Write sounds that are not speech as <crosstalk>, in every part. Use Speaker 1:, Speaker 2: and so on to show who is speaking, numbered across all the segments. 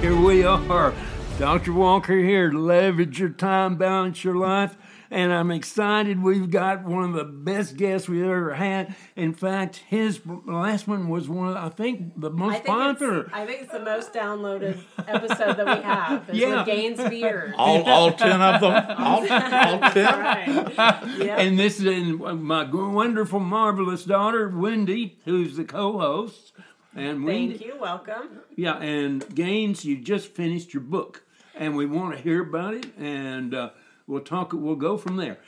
Speaker 1: here we are. Dr. Walker here. Leverage your time, balance your life. And I'm excited. We've got one of the best guests we've ever had. In fact, his last one was one of, I think, the most
Speaker 2: I think,
Speaker 1: popular.
Speaker 2: it's, I think it's the most downloaded episode that we have. Is
Speaker 1: Yeah.
Speaker 2: Gaines Beard. <laughs>
Speaker 3: All, all ten of them. All, <laughs> all ten.
Speaker 2: Right. Yeah.
Speaker 1: And this is my wonderful, marvelous daughter, Wendy, who's the co-host. And Wendy,
Speaker 2: Thank you. Welcome.
Speaker 1: Yeah, and Gaines, you just finished your book, and we want to hear about it, and uh, we'll talk. We'll go from there.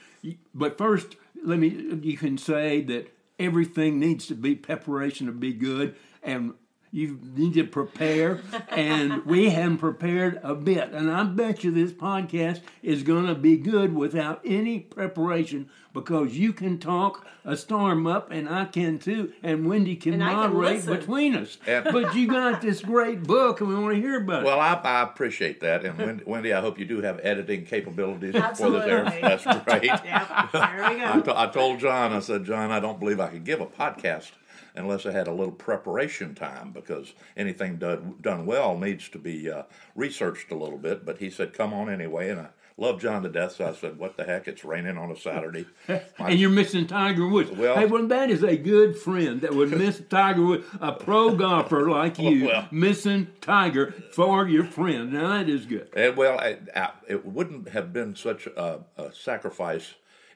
Speaker 1: But first, let me. You can say that everything needs to be preparation to be good, and you need to prepare. and we haven't prepared a bit, and I bet you this podcast is going to be good without any preparation because you can talk a storm up, and I can too, and Wendy can
Speaker 2: And I can
Speaker 1: moderate between us. <laughs>
Speaker 3: And-
Speaker 1: but you got this great book, and we want to hear about it.
Speaker 3: Well, I, I appreciate that, and Wendy, <laughs> Wendy, I hope you do have editing capabilities for this.
Speaker 2: Absolutely.
Speaker 3: Air. That's great. <laughs>
Speaker 2: Yeah. There we go.
Speaker 3: to- I told John, I said, John, I don't believe I could give a podcast unless I had a little preparation time because anything done done well needs to be uh, researched a little bit. But he said, come on anyway, and I love John to death, so I said, what the heck? It's raining on a Saturday. <laughs> My-
Speaker 1: and you're missing Tiger Woods.
Speaker 3: Well-
Speaker 1: hey, well, that is a good friend that would miss <laughs> Tiger Woods, a pro golfer like you,
Speaker 3: Well.
Speaker 1: missing Tiger for your friend. Now that is good.
Speaker 3: And, well, I, I, it wouldn't have been such a, a sacrifice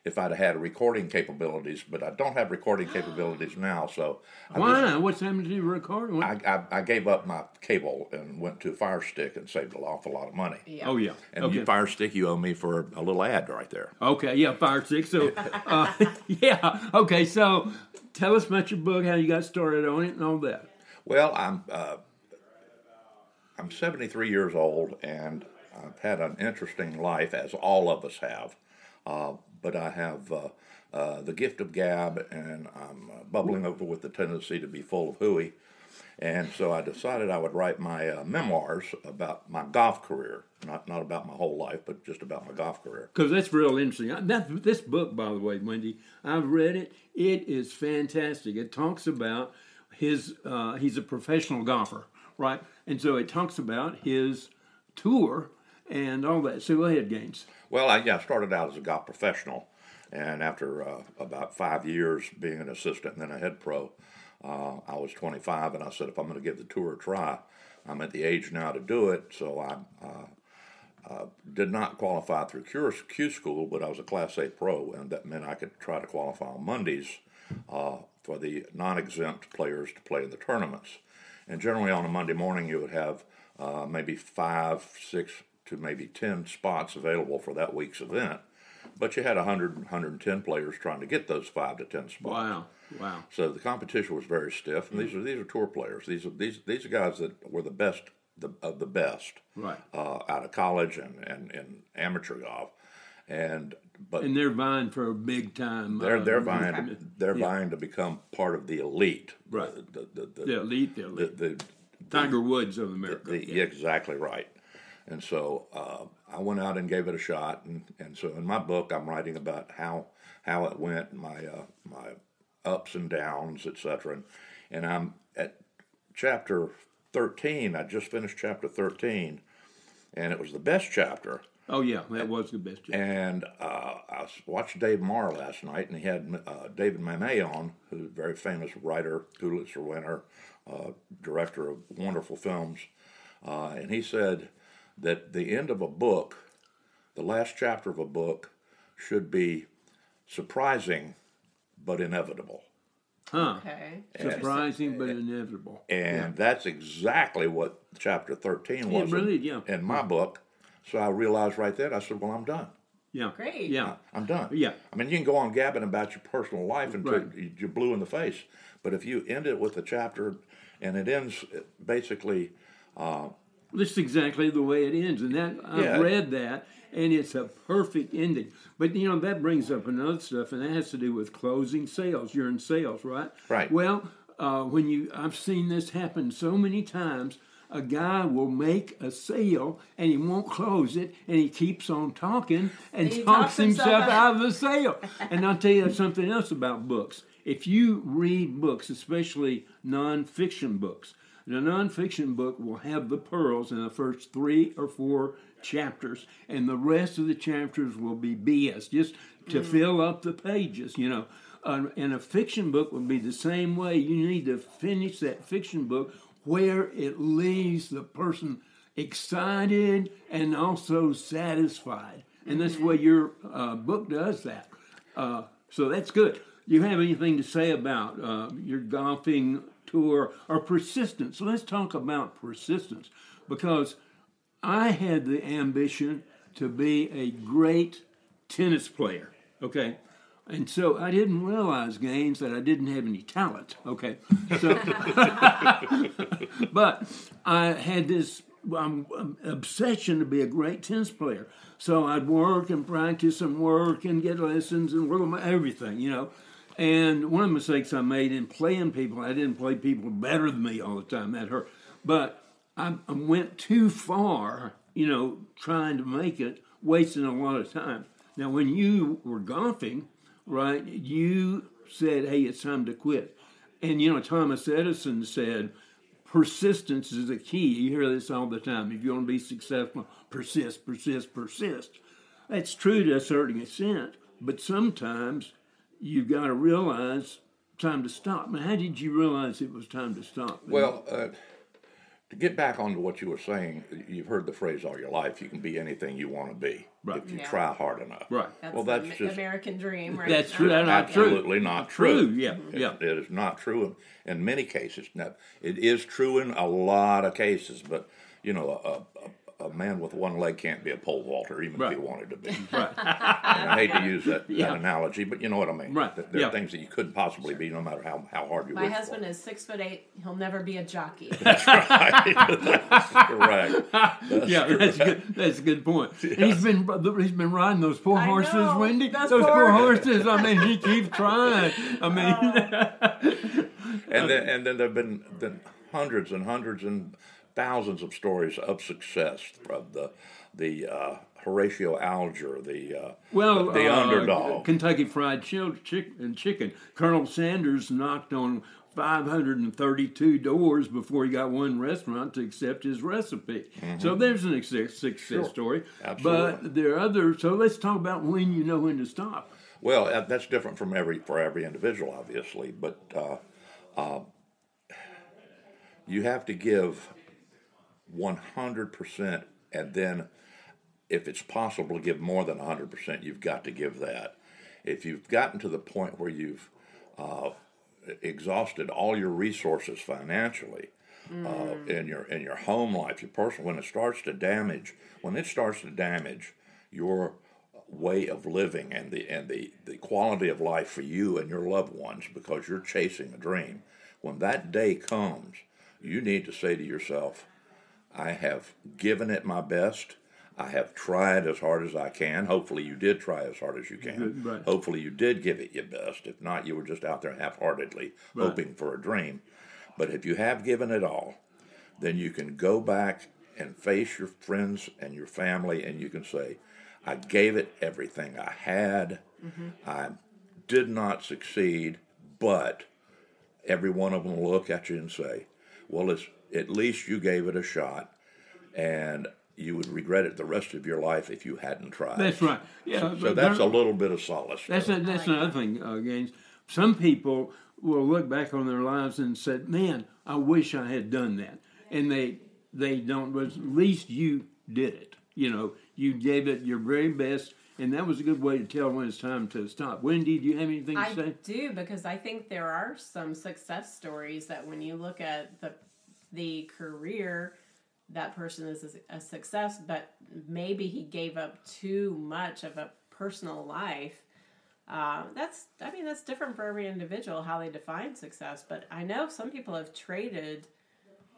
Speaker 3: if I'd had recording capabilities, but I don't have recording capabilities <gasps> now. So I,
Speaker 1: Why
Speaker 3: just-
Speaker 1: not? What's happened to your recording?
Speaker 3: I, I, I gave up my cable and went to Fire Stick and saved an awful lot of money.
Speaker 1: oh yeah.
Speaker 3: And
Speaker 1: okay.
Speaker 3: you Fire Stick, you owe me for a little ad right there.
Speaker 1: okay. Yeah. Fire Stick. So, <laughs> uh, <laughs> yeah. Okay. So, tell us about your book, how you got started on it, and all that.
Speaker 3: Well, I'm uh, I'm 73 years old, and I've had an interesting life, as all of us have. Uh, but I have uh, uh, the gift of gab, and I'm uh, bubbling over with the tendency to be full of hooey. And so I decided I would write my uh, memoirs about my golf career, not not about my whole life, but just about my golf career.
Speaker 1: Because that's real interesting. That, this book, by the way, Wendy, I've read it. It is fantastic. It talks about his, uh, he's a professional golfer, right? And so it talks about his tour and all that. So go ahead, Gaines.
Speaker 3: Well, I, yeah, I started out as a golf professional, and after uh, about five years being an assistant and then a head pro, uh, I was 25, and I said, if I'm going to give the tour a try, I'm at the age now to do it. So I uh, uh, did not qualify through Q, Q school, but I was a Class A pro, and that meant I could try to qualify on Mondays uh, for the non-exempt players to play in the tournaments. And generally on a Monday morning, you would have uh, maybe five, six to maybe 10 spots available for that week's event. But you had 100, 110 players trying to get those five to 10 spots.
Speaker 1: Wow. Wow.
Speaker 3: So the competition was very stiff, and these are these are tour players. These are these these are guys that were the best the, of the best
Speaker 1: Right.
Speaker 3: uh, out of college and, and, and amateur golf, and but
Speaker 1: And they're vying for a big time.
Speaker 3: they're
Speaker 1: uh,
Speaker 3: they're vying they're
Speaker 1: yeah.
Speaker 3: vying to become part of the elite,
Speaker 1: Right.
Speaker 3: The the the,
Speaker 1: The elite, the
Speaker 3: the,
Speaker 1: elite.
Speaker 3: the,
Speaker 1: Tiger Woods of America.
Speaker 3: yeah, exactly right. And so uh, I went out and gave it a shot, and, and so in my book I'm writing about how how it went, my uh, my ups and downs, etc. And, and I'm at chapter 13. I just finished chapter 13, and it was the best chapter.
Speaker 1: Oh yeah, that was the best. job.
Speaker 3: And uh, I watched Dave Marr last night, and he had uh, David Mamet on, who's a very famous writer, Pulitzer winner, uh, director of wonderful films. Uh, and he said that the end of a book, the last chapter of a book, should be surprising but inevitable.
Speaker 1: Huh.
Speaker 2: Okay.
Speaker 1: Surprising but inevitable.
Speaker 3: And that's exactly what chapter 13 was
Speaker 1: Yeah, really,
Speaker 3: in,
Speaker 1: yeah.
Speaker 3: in my mm. book. So I realized right then, I said, well, I'm done.
Speaker 1: Yeah.
Speaker 2: Great.
Speaker 1: Yeah.
Speaker 3: I'm done.
Speaker 1: Yeah.
Speaker 3: I mean, you can go on gabbing about your personal life until
Speaker 1: Right.
Speaker 3: you- you're blue in the face. But if you end it with a chapter and it ends basically, uh,
Speaker 1: This is exactly the way it ends, and that I've
Speaker 3: Yeah.
Speaker 1: read that, and it's a perfect ending. But you know that brings up another stuff, and that has to do with closing sales. You're in sales, right?
Speaker 3: Right.
Speaker 1: Well, uh, when you, I've seen this happen so many times. A guy will make a sale and he won't close it, and he keeps on talking and
Speaker 2: He
Speaker 1: talks
Speaker 2: talks himself
Speaker 1: himself
Speaker 2: out.
Speaker 1: out of the sale. <laughs> and I'll tell you something else about books. If you read books, especially nonfiction books, The nonfiction book will have the pearls in the first three or four chapters, and the rest of the chapters will be BS, just to fill up the pages, you know. Uh, and a fiction book will be the same way. You need to finish that fiction book where it leaves the person excited and also satisfied. And that's the way your uh, book does that. Uh, so that's good. You have anything to say about uh, your golfing tour or persistence? Let's talk about persistence because I had the ambition to be a great tennis player. Okay. And so I didn't realize, Gaines, that I didn't have any talent. Okay. So, <laughs> but I had this um, um, obsession to be a great tennis player. So I'd work and practice and work and get lessons and work on my everything, you know. And one of the mistakes I made in playing people, I didn't play people better than me all the time. That hurt. But I, I went too far, you know, trying to make it, wasting a lot of time. Now, when you were golfing, right, you said, hey, it's time to quit. And, you know, Thomas Edison said, persistence is the key. You hear this all the time. If you want to be successful, persist, persist, persist. That's true to a certain extent, but sometimes you've got to realize time to stop. Now, how did you realize it was time to stop?
Speaker 3: Well, uh, to get back onto what you were saying, you've heard the phrase all your life. You can be anything you want to be
Speaker 1: Right.
Speaker 3: if you
Speaker 2: Yeah.
Speaker 3: try hard enough.
Speaker 1: right.
Speaker 2: That's
Speaker 3: Well, that's
Speaker 2: Am-
Speaker 3: just-
Speaker 2: American dream, right?
Speaker 1: That's true. That's not true.
Speaker 3: Absolutely not true.
Speaker 1: True, yeah,
Speaker 3: It-
Speaker 1: yeah.
Speaker 3: it is not true in, in many cases. Now, it is true in a lot of cases, but you know, a, a, a man with one leg can't be a pole vaulter, even
Speaker 1: Right.
Speaker 3: if he wanted to be. <laughs>
Speaker 1: Right.
Speaker 3: And I hate to use that,
Speaker 1: Yeah.
Speaker 3: that analogy, but you know what I mean.
Speaker 1: Right,
Speaker 3: That There
Speaker 1: yeah.
Speaker 3: are things that you couldn't possibly be, no matter how, how hard you
Speaker 2: My
Speaker 3: wish
Speaker 2: husband
Speaker 3: for.
Speaker 2: is six foot eight. He'll never be a jockey. <laughs>
Speaker 3: Correct. <laughs>
Speaker 1: yeah, that's good. That's a good point. And he's been he's been riding those poor
Speaker 2: I
Speaker 1: horses,
Speaker 2: know.
Speaker 1: Wendy.
Speaker 2: Those
Speaker 1: Those poor
Speaker 2: poor-
Speaker 1: horses. I mean, he keeps trying. I mean, oh.
Speaker 3: and then and then there've been, been hundreds and hundreds and thousands of stories of success of the the uh, Horatio Alger, the uh,
Speaker 1: well,
Speaker 3: the
Speaker 1: uh,
Speaker 3: underdog.
Speaker 1: Kentucky Fried Chil- Chick- and Chicken. Colonel Sanders knocked on 532 doors before he got one restaurant to accept his recipe. So there's an success, success
Speaker 3: Mm-hmm. Sure.
Speaker 1: story.
Speaker 3: Absolutely.
Speaker 1: But there are others. So let's talk about when you know when to stop.
Speaker 3: Well, that's different from every for every individual, obviously, but uh, uh, you have to give one hundred percent, and then if it's possible to give more than hundred percent, you've got to give that. If you've gotten to the point where you've uh, exhausted all your resources financially, uh, in your in your home life, your personal, when it starts to damage, when it starts to damage your way of living and the and the, the quality of life for you and your loved ones because you're chasing a dream, when that day comes, you need to say to yourself, I have given it my best. I have tried as hard as I can. Hopefully, you did try as hard as you can.
Speaker 1: Right.
Speaker 3: Hopefully, you did give it your best. If not, you were just out there half heartedly hoping for a dream. But if you have given it all, then you can go back and face your friends and your family and you can say, I gave it everything I had. Mm-hmm. I did not succeed, but every one of them will look at you and say, Well, it's, at least you gave it a shot. And you would regret it the rest of your life if you hadn't tried.
Speaker 1: That's right. Yeah.
Speaker 3: So
Speaker 1: but
Speaker 3: that's a little bit of solace.
Speaker 1: That's a, that's another thing, uh, Gaines. Some people will look back on their lives and say, "Man, I wish I had done that," and they they don't. But at least you did it. You know, you gave it your very best, and that was a good way to tell when it's time to stop. Wendy, do you have anything to
Speaker 2: I
Speaker 1: say?
Speaker 2: do because I think there are some success stories that when you look at the the career, that person is a, a success, but maybe he gave up too much of a personal life. Uh, that's I mean that's different for every individual how they define success. But I know some people have traded.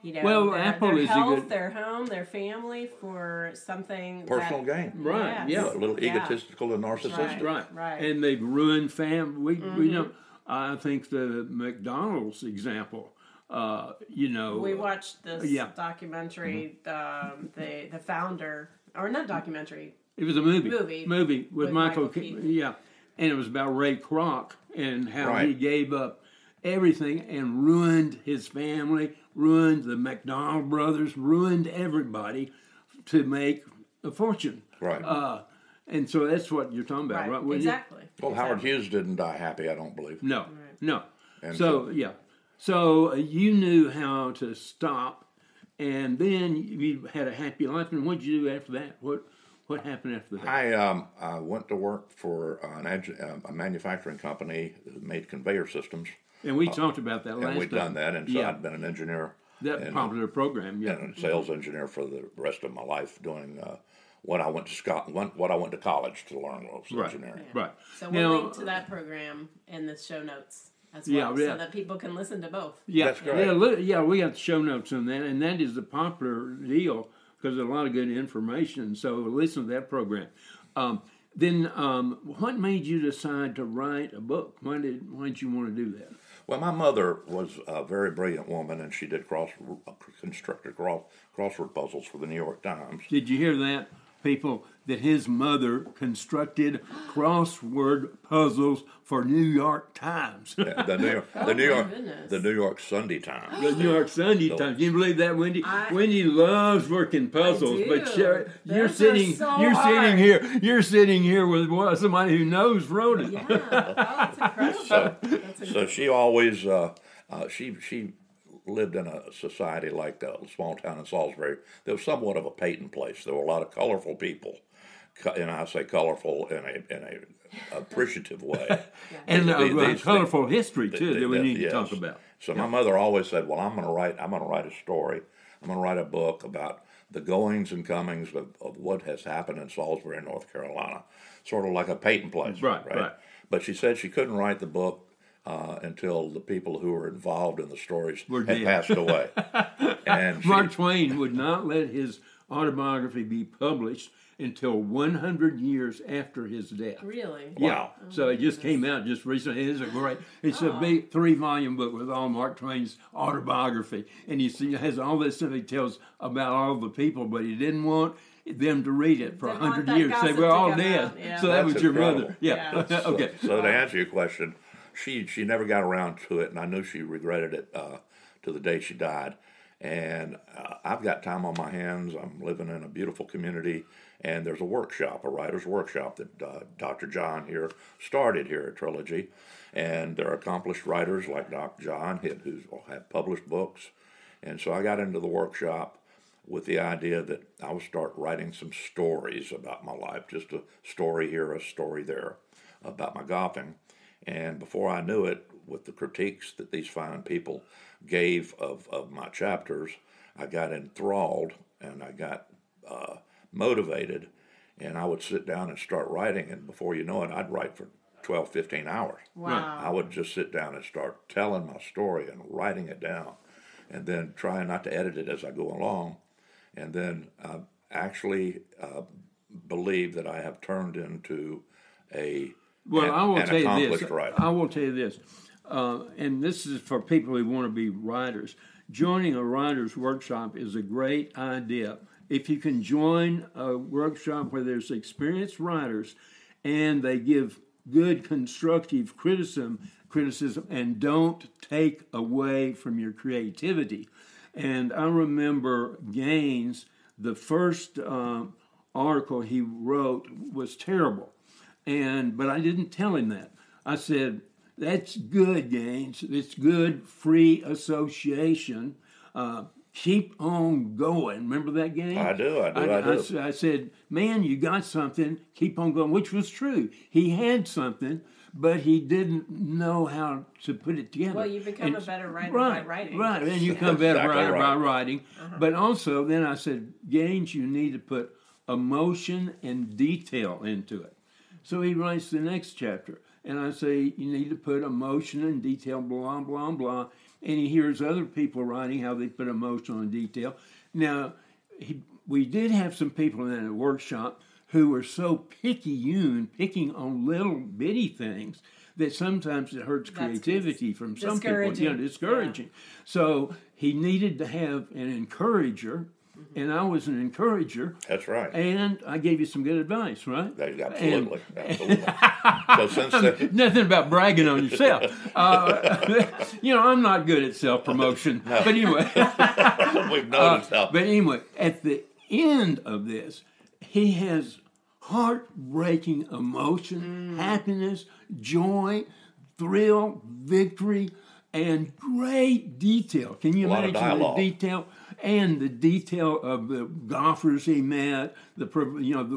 Speaker 2: You know,
Speaker 1: Well,
Speaker 2: their,
Speaker 1: Apple
Speaker 2: their
Speaker 1: is
Speaker 2: health,
Speaker 1: good-
Speaker 2: their home, their family for something
Speaker 3: Personal
Speaker 2: that,
Speaker 3: gain.
Speaker 1: Right,
Speaker 2: Yes.
Speaker 1: yeah.
Speaker 3: A little
Speaker 2: Yeah.
Speaker 3: egotistical and narcissistic.
Speaker 1: Right,
Speaker 2: Right.
Speaker 1: And they've ruined fam. We, we know. I think the McDonald's example. Uh, you know,
Speaker 2: We watched this
Speaker 1: Yeah.
Speaker 2: documentary, um, the the founder, or not documentary.
Speaker 1: It was a movie.
Speaker 2: Movie.
Speaker 1: Movie with,
Speaker 2: With
Speaker 1: Michael.
Speaker 2: Michael
Speaker 1: Ke-
Speaker 2: Keaton.
Speaker 1: Yeah, and it was about Ray Kroc and how he gave up everything and ruined his family, ruined the McDonald brothers, ruined everybody to make a fortune.
Speaker 3: Right.
Speaker 1: Uh, and so that's what you're talking about, right?
Speaker 2: Right.
Speaker 1: Wouldn't you?
Speaker 2: Exactly.
Speaker 3: well, Howard Hughes didn't die happy, I don't believe.
Speaker 1: No, no.
Speaker 3: And
Speaker 1: so,
Speaker 3: so-
Speaker 1: yeah, so uh, you knew how to stop, and then you had a happy life. And what did you do after that? What what happened after that?
Speaker 3: I um, I went to work for an edu- uh, a manufacturing company that made conveyor systems,
Speaker 1: and we talked about that last
Speaker 3: uh, and we'd
Speaker 1: time.
Speaker 3: done that. And so
Speaker 1: yeah,
Speaker 3: I'd been an engineer
Speaker 1: that
Speaker 3: and,
Speaker 1: popular program. Yeah,
Speaker 3: and a sales engineer for the rest of my life, doing uh, what I went to Scotland, what I went to college to learn was
Speaker 1: right,
Speaker 3: engineering.
Speaker 1: right.
Speaker 2: So we'll
Speaker 1: Now-
Speaker 2: link to that program in the show notes as
Speaker 1: Yeah,
Speaker 2: well,
Speaker 1: yeah.
Speaker 2: so that people can listen to both.
Speaker 1: Yeah,
Speaker 3: That's great.
Speaker 1: yeah, look, yeah. We got show notes on that, and that is a popular deal because there's a lot of good information. So listen to that program. Um, then, um, what made you decide to write a book? Why did Why did you want to do that?
Speaker 3: Well, my mother was a very brilliant woman, and she did cross constructed cross, crossword puzzles for the New York Times.
Speaker 1: Did you hear that, people? That his mother constructed crossword puzzles for New York Times.
Speaker 3: The New York,
Speaker 2: Oh,
Speaker 3: the New York,
Speaker 2: goodness.
Speaker 3: the New York Sunday Times.
Speaker 1: The New York Sunday Times. Can you believe that, Wendy?
Speaker 2: I-
Speaker 1: Wendy loves working puzzles, but
Speaker 2: do.
Speaker 1: you're, you're
Speaker 2: Those are
Speaker 1: sitting,
Speaker 2: so
Speaker 1: you're
Speaker 2: hard.
Speaker 1: sitting here, you're sitting here with somebody who knows wrote it.
Speaker 2: Yeah, oh, that's <laughs> incredible.
Speaker 3: So,
Speaker 2: That's
Speaker 3: so she always uh, uh, she she lived in a society like a small town in Salisbury. There was somewhat of a Peyton place. There were a lot of colorful people, and I say colorful in a in a appreciative way. <laughs>
Speaker 1: And uh,
Speaker 3: These-
Speaker 1: a,
Speaker 3: these-
Speaker 1: a
Speaker 3: these
Speaker 1: colorful history too that we
Speaker 3: that-
Speaker 1: need to talk about.
Speaker 3: So my mother always said, "Well, I'm going to write. I'm going to write a story. I'm going to write a book about the goings and comings of, of what has happened in Salisbury, North Carolina, sort of like a Peyton place,
Speaker 1: Right, right.
Speaker 3: But she said she couldn't write the book uh, until the people who were involved in the stories
Speaker 1: Were
Speaker 3: had
Speaker 1: dead.
Speaker 3: passed away. <laughs> and she,
Speaker 1: Mark Twain would not let his autobiography be published until 100 years after his death.
Speaker 2: Really?
Speaker 3: Wow.
Speaker 1: So it just came out just recently. It's a great, it's a big three volume book with all Mark Twain's autobiography. And he has all this stuff he tells about all the people, but he didn't want them to read it for a
Speaker 2: Didn't
Speaker 1: 100 years. They
Speaker 2: gossip
Speaker 1: were all dead.
Speaker 2: yeah.
Speaker 1: So that
Speaker 3: That's
Speaker 1: was your
Speaker 3: incredible.
Speaker 1: mother. Yeah.
Speaker 2: Yeah. <laughs>
Speaker 1: okay.
Speaker 3: So to answer your question, she she never got around to it, and I knew she regretted it uh, to the day she died. And uh, I've got time on my hands. I'm living in a beautiful community, and there's a workshop, a writer's workshop that uh, Dr. John here started here at Trilogy, and there are accomplished writers like Dr. John who have published books, and so I got into the workshop with the idea that I would start writing some stories about my life, just a story here, a story there about my golfing. And before I knew it, with the critiques that these fine people gave of, of my chapters, I got enthralled and I got uh, motivated. And I would sit down and start writing. And before you know it, I'd write for 12, 15 hours.
Speaker 2: Wow.
Speaker 3: I would just sit down and start telling my story and writing it down, and then trying not to edit it as I go along. And then I actually uh, believe that I have turned into a
Speaker 1: Well,
Speaker 3: an,
Speaker 1: I will tell you this.
Speaker 3: writer.
Speaker 1: I will tell you this, uh, and this is for people who want to be writers. Joining a writers' workshop is a great idea. If you can join a workshop where there's experienced writers, and they give good constructive criticism, criticism, and don't take away from your creativity. And I remember Gaines, the first um, article he wrote was terrible and but I didn't tell him that. I said, "That's good, Gaines. It's good free association. Uh, keep on going." Remember that game?
Speaker 3: I do, I do, I do.
Speaker 1: s- I said, "Man, you got something. Keep on going," which was true. He had something, but he didn't know how to put it together.
Speaker 2: Well, you become a better writer
Speaker 1: right,
Speaker 2: by writing.
Speaker 1: Right, and you <laughs> become a better
Speaker 3: Exactly
Speaker 1: writer by
Speaker 3: right.
Speaker 1: writing. But also, then I said, Gaines, you need to put emotion and detail into it. So he writes the next chapter, and I say, you need to put emotion and detail, blah, blah, blah. And he hears other people writing how they put emotion and detail. Now, he, we did have some people in that workshop who were so picayune, picking on little bitty things, that sometimes it hurts creativity from some people. You know,
Speaker 2: discouraging.
Speaker 1: discouraging. So he needed to have an encourager Mm-hmm. and I was an encourager,
Speaker 3: That's right.
Speaker 1: and I gave you some good advice, right?
Speaker 3: That-
Speaker 1: And-
Speaker 3: absolutely, absolutely. so since then, <laughs>
Speaker 1: Nothing about bragging on yourself. <laughs> Uh, <laughs> you know, I'm not good at self promotion. But anyway,
Speaker 3: we've noticed uh, how.
Speaker 1: but anyway, at the end of this, he has heartbreaking emotion, mm. happiness, joy, thrill, victory, and great detail. Can you
Speaker 3: A lot of
Speaker 1: imagine the detail? And the detail of the golfers he met, the you know the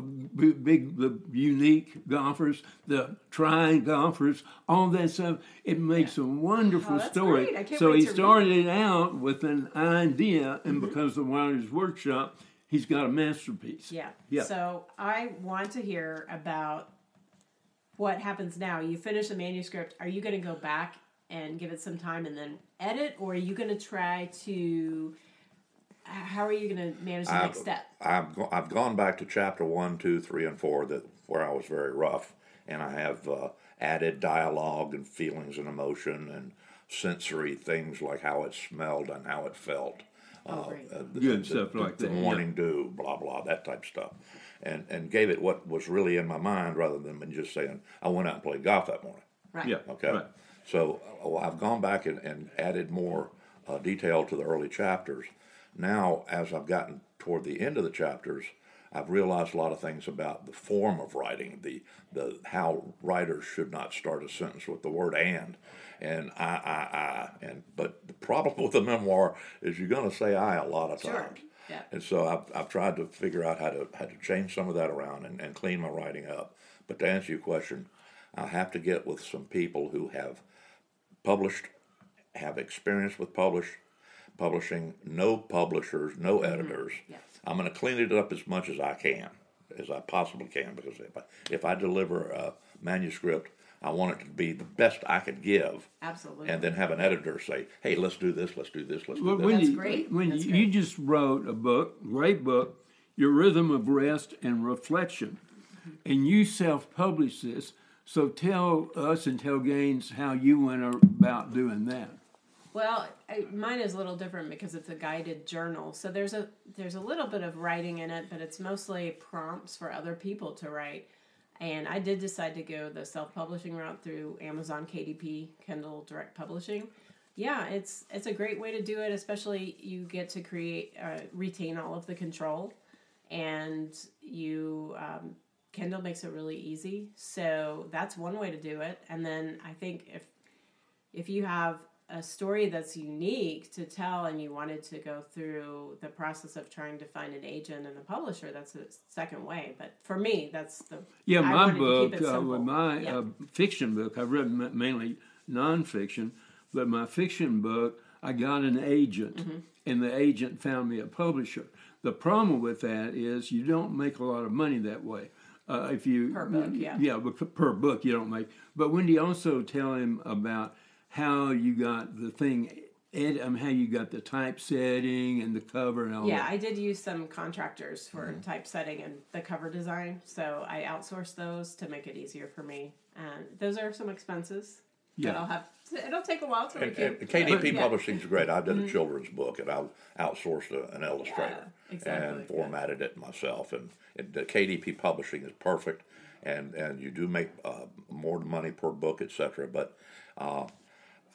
Speaker 1: big, the unique golfers, the trying golfers, all that stuff. It makes a wonderful
Speaker 2: Oh,
Speaker 1: story.
Speaker 2: great. I can't
Speaker 1: so he
Speaker 2: to read
Speaker 1: started it out with an idea, and
Speaker 2: Mm-hmm.
Speaker 1: because of Wilder's workshop, he's got a masterpiece.
Speaker 2: Yeah.
Speaker 1: Yeah.
Speaker 2: So I want to hear about what happens now. You finish the manuscript. Are you going to go back and give it some time and then edit, or are you going to try to? How are you going to manage the next step?
Speaker 3: I've go, I've gone back to chapter one, two, three, and four that where I was very rough, and I have uh, added dialogue and feelings and emotion and sensory things like how it smelled and how it felt.
Speaker 2: Oh, great.
Speaker 3: uh, the,
Speaker 1: Good
Speaker 3: the-
Speaker 1: stuff
Speaker 3: the-
Speaker 1: like
Speaker 3: the
Speaker 1: that, yeah.
Speaker 3: morning dew, blah blah, that type of stuff, and and gave it what was really in my mind rather than just saying I went out and played golf that morning.
Speaker 2: Right.
Speaker 1: Yeah.
Speaker 3: Okay.
Speaker 1: Right.
Speaker 3: So uh, I've gone back and, and added more uh, detail to the early chapters. Now, as I've gotten toward the end of the chapters, I've realized a lot of things about the form of writing, the the how writers should not start a sentence with the word and, and I I I and but the problem <laughs> with a memoir is you're going to say I a lot of
Speaker 2: Sure.
Speaker 3: times.
Speaker 2: Yeah.
Speaker 3: And so I've, I've tried to figure out how to how to change some of that around and, and clean my writing up. But to answer your question, I have to get with some people who have published, have experience with publish, publishing, no publishers, no mm-hmm. editors.
Speaker 2: Yes.
Speaker 3: I'm going to clean it up as much as I can, as I possibly can, because if I, if I deliver a manuscript, I want it to be the best I could give,
Speaker 2: Absolutely.
Speaker 3: and then have an editor say, "Hey, let's do this, let's do this, let's do this."
Speaker 1: Wendy,
Speaker 2: That's great.
Speaker 1: Wendy,
Speaker 2: That's
Speaker 1: you
Speaker 2: great.
Speaker 1: just wrote a book, great book, Your Rhythm of Rest and Reflection, mm-hmm. and you self-published this. So tell us and tell Gaines how you went about doing that.
Speaker 2: Well, I, mine is a little different because it's a guided journal. So there's a there's a little bit of writing in it, but it's mostly prompts for other people to write. And I did decide to go the self-publishing route through Amazon KDP Kindle Direct Publishing. Yeah, it's it's a great way to do it. Especially you get to create uh, retain all of the control, and you um, Kindle makes it really easy. So that's one way to do it. And then I think if if you have a story that's unique to tell and you wanted to go through the process of trying to find an agent and a publisher, that's a second way. But for me, that's the
Speaker 1: Yeah,
Speaker 2: I
Speaker 1: my book, uh, my
Speaker 2: Yeah.
Speaker 1: uh, fiction book, I've written ma- mainly nonfiction, but my fiction book, I got an agent,
Speaker 2: Mm-hmm.
Speaker 1: and the agent found me a publisher. The problem with that is you don't make a lot of money that way. Uh, if you
Speaker 2: Per book, yeah.
Speaker 1: yeah, per book you don't make. But Wendy also tell him about how you got the thing, ed, um, how you got the typesetting and the cover and all
Speaker 2: Yeah,
Speaker 1: that.
Speaker 2: I did use some contractors for
Speaker 1: Mm-hmm.
Speaker 2: typesetting and the cover design, so I outsourced those to make it easier for me. And those are some expenses.
Speaker 1: Yeah.
Speaker 2: that I'll have. It'll take a while to
Speaker 3: And,
Speaker 2: recoup.
Speaker 3: and KDP
Speaker 2: Yeah.
Speaker 3: Publishing is great. I did a children's book, and I outsourced a, an illustrator
Speaker 2: exactly,
Speaker 3: and
Speaker 2: yeah.
Speaker 3: formatted it myself. And it, the KDP Publishing is perfect, and and you do make uh, more money per book, etc. But uh,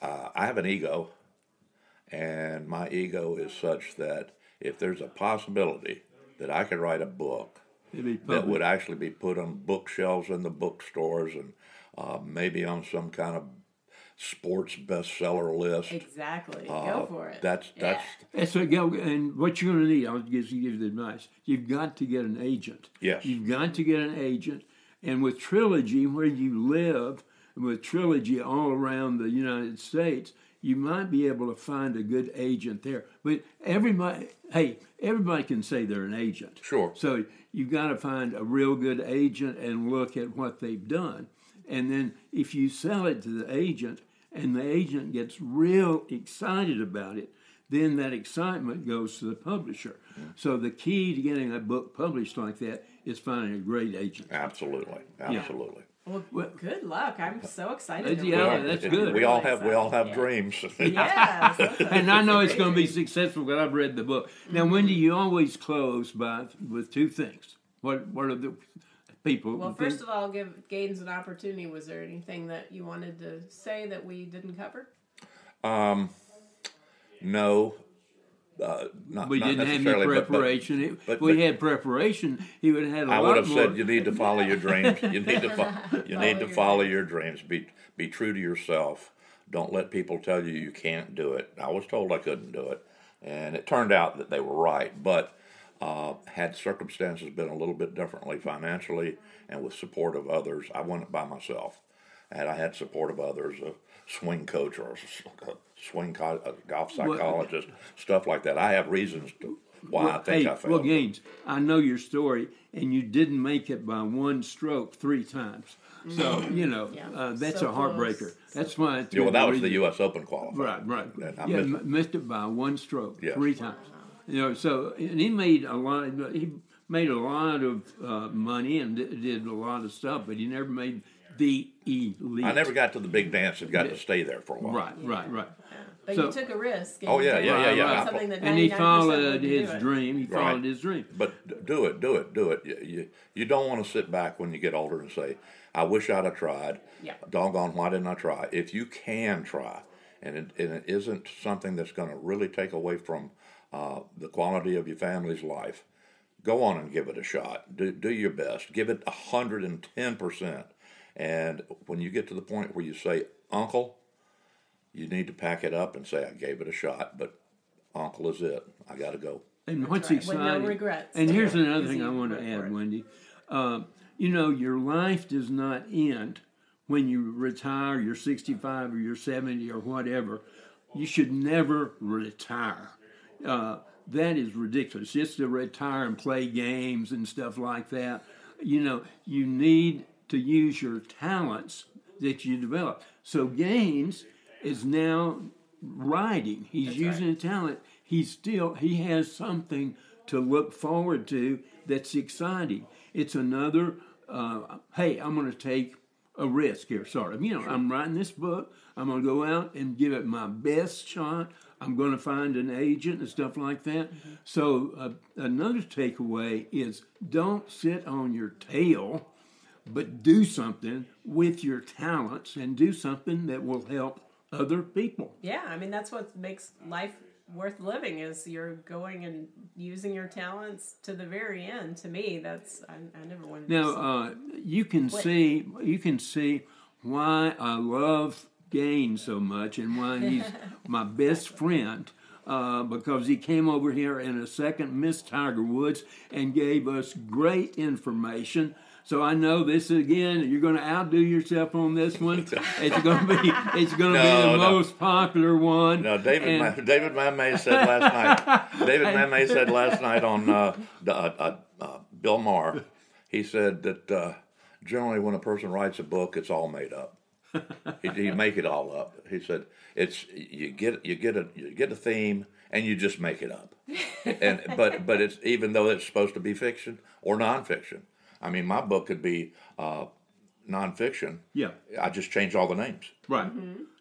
Speaker 3: uh, I have an ego, and my ego is such that if there's a possibility that I could write a book that would actually be put on bookshelves in the bookstores and uh, maybe on some kind of sports bestseller list.
Speaker 2: Exactly.
Speaker 3: Uh,
Speaker 2: Go for it.
Speaker 3: That's
Speaker 2: Yeah.
Speaker 3: that's
Speaker 1: That's what go and what you're going to need. I'll give you the advice. You've got to get an agent.
Speaker 3: Yes.
Speaker 1: You've got to get an agent, and with Trilogy, where you live, and with Trilogy all around the United States, you might be able to find a good agent there. But everybody, hey, everybody can say they're an agent.
Speaker 3: Sure.
Speaker 1: So you've got to find a real good agent and look at what they've done, and then if you sell it to the agent, and the agent gets real excited about it, then that excitement goes to the publisher. So the key to getting a book published like that is finding a great agent.
Speaker 3: absolutely absolutely.
Speaker 2: Well, good luck. I'm so excited. to
Speaker 1: Yeah,
Speaker 2: read it.
Speaker 1: that's good.
Speaker 3: We all have we all have
Speaker 2: excited.
Speaker 3: dreams. <laughs>
Speaker 2: Yes, <laughs> that's-
Speaker 1: and I know it's going to be successful because I've read the book. Now, Wendy, you always close by with two things. What What are the people?
Speaker 2: Well,
Speaker 1: the things-
Speaker 2: first of all, give Gaines an opportunity. Was there anything that you wanted to say that we didn't cover?
Speaker 3: Um, no, uh, not,
Speaker 1: we
Speaker 3: not
Speaker 1: didn't have any
Speaker 3: necessarily, but- but-
Speaker 1: preparation. If we
Speaker 3: but-
Speaker 1: had preparation, he would have had a
Speaker 3: I
Speaker 1: lot
Speaker 3: would have
Speaker 1: more.
Speaker 3: said you need to follow your dreams. <laughs> You need to fo- you
Speaker 2: Follow
Speaker 3: need to
Speaker 2: your
Speaker 3: follow your dreams. Be be true to yourself. Don't let people tell you you can't do it. I was told I couldn't do it, and it turned out that they were right. But uh, had circumstances been a little bit differently financially and with support of others, I went it by myself. Had I had support of others, a swing coach or a s- a swing co- a golf psychologist, stuff like that, I have reasons to why I think
Speaker 1: hey,
Speaker 3: I failed.
Speaker 1: well, Gaines, I know your story, and you didn't make it by one stroke three times. So you know
Speaker 2: Yeah,
Speaker 1: uh, that's
Speaker 2: so
Speaker 1: a heartbreaker.
Speaker 2: close.
Speaker 1: That's why.
Speaker 3: yeah, well, that was the U.S. Open qualifier.
Speaker 1: Right, right.
Speaker 3: And I
Speaker 1: yeah,
Speaker 3: missed
Speaker 1: m- missed it by one stroke
Speaker 3: Yes.
Speaker 1: three times. You know, so and he made a lot. He made a lot of uh, money and did, did a lot of stuff, but he never made the elite.
Speaker 3: I never got to the big dance and got to stay there for a while.
Speaker 1: Right, right, right.
Speaker 2: But
Speaker 1: So-
Speaker 2: you took a risk. And
Speaker 3: Oh, yeah, yeah, yeah, yeah.
Speaker 2: Something that
Speaker 1: And he
Speaker 2: 99%
Speaker 1: followed
Speaker 2: wouldn't do
Speaker 1: his dream. He followed
Speaker 3: Right.
Speaker 1: his dream.
Speaker 3: But do it, do it, do it. You, you, you don't want to sit back when you get older and say, I wish I'd have tried.
Speaker 2: Yeah.
Speaker 3: Doggone, why didn't I try? If you can try, and it, and it isn't something that's going to really take away from uh, the quality of your family's life, go on and give it a shot. Do, do your best. Give it 110%. And when you get to the point where you say, Uncle, you need to pack it up and say, I gave it a shot, but Uncle is it. I got to go.
Speaker 1: And what's
Speaker 2: right, with no
Speaker 1: exciting?
Speaker 2: regrets.
Speaker 1: And here's another thing I want to add. Wendy. Uh, you know, your life does not end when you retire. You're 65 or you're 70 or whatever. You should never retire. Uh, that is ridiculous. Just to retire and play games and stuff like that. You know, you need to use your talents that you develop. So Gaines is now writing. He's
Speaker 2: That's
Speaker 1: using
Speaker 2: right.
Speaker 1: a talent. He's still he has something to look forward to that's exciting. It's another. Uh, hey, I'm going to take a risk here. Sort of. You know, I'm writing this book. I'm going to go out and give it my best shot. I'm going to find an agent and stuff like that. So uh, another takeaway is don't sit on your tail but do something with your talents and do something that will help other people.
Speaker 2: Yeah, I mean that's what makes life worth living is you're going and using your talents to the very end. To me, that's I, I never wanted to.
Speaker 1: Now uh, you can see you can see why I love Gaines so much and why he's <laughs> my best friend. Uh, because he came over here in a second Miss Tiger Woods and gave us great information. So I know this again. You're going to outdo yourself on this one. It's going to be it's going to be the
Speaker 3: no.
Speaker 1: most popular one.
Speaker 3: No, David.
Speaker 1: And-
Speaker 3: Ma- David Mamet said last night. David <laughs> Mamet said last night on uh, the, uh, uh, Bill Maher. He said that uh, generally when a person writes a book, it's all made up. he, he make it all up. He said it's you get you get a you get a theme and you just make it up. And but but it's even though it's supposed to be fiction or nonfiction. I mean, my book could be uh, nonfiction.
Speaker 1: Yeah.
Speaker 3: I just change all the names
Speaker 1: Right.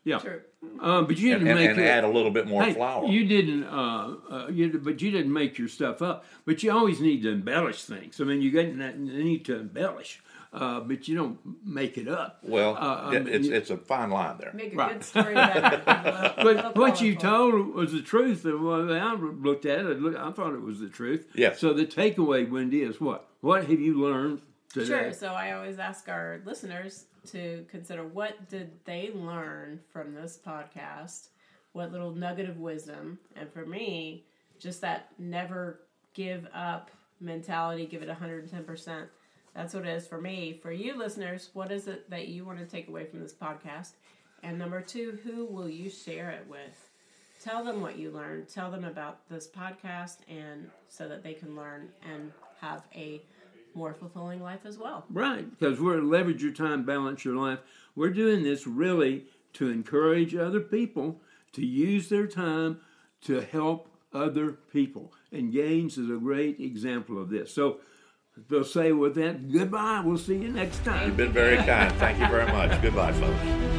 Speaker 1: Yeah.
Speaker 2: True.
Speaker 1: Um, but you
Speaker 3: and,
Speaker 1: didn't
Speaker 3: and,
Speaker 1: make
Speaker 3: and
Speaker 1: it-
Speaker 3: add a little bit more
Speaker 1: Hey,
Speaker 3: flour.
Speaker 1: You didn't, uh, uh, you, but you didn't make your stuff up. But you always need to embellish things. I mean, you got need to embellish, uh, but you don't make it up.
Speaker 3: Well,
Speaker 1: Uh, I
Speaker 3: it-
Speaker 1: mean,
Speaker 3: it's
Speaker 1: you-
Speaker 3: it's a fine line there.
Speaker 2: Make a
Speaker 1: Right.
Speaker 2: good story better. <laughs>
Speaker 1: But what you told was the truth. And when I looked at it, I thought it was the truth.
Speaker 3: Yes.
Speaker 1: So the takeaway, Wendy, is what? What have you learned today?
Speaker 2: Sure. So I always ask our listeners to consider what did they learn from this podcast? What little nugget of wisdom? And for me, just that never give up mentality, give it 110%. That's what it is for me. For you listeners, what is it that you want to take away from this podcast? And number two, who will you share it with? Tell them what you learned. Tell them about this podcast and so that they can learn and have a more fulfilling life as well.
Speaker 1: Right, because we're leverage your time, balance your life. We're doing this really to encourage other people to use their time to help other people. And Gaines is a great example of this. So They'll say with that, goodbye. We'll see you next time.
Speaker 3: You've been very kind. Thank you very much. Goodbye, folks.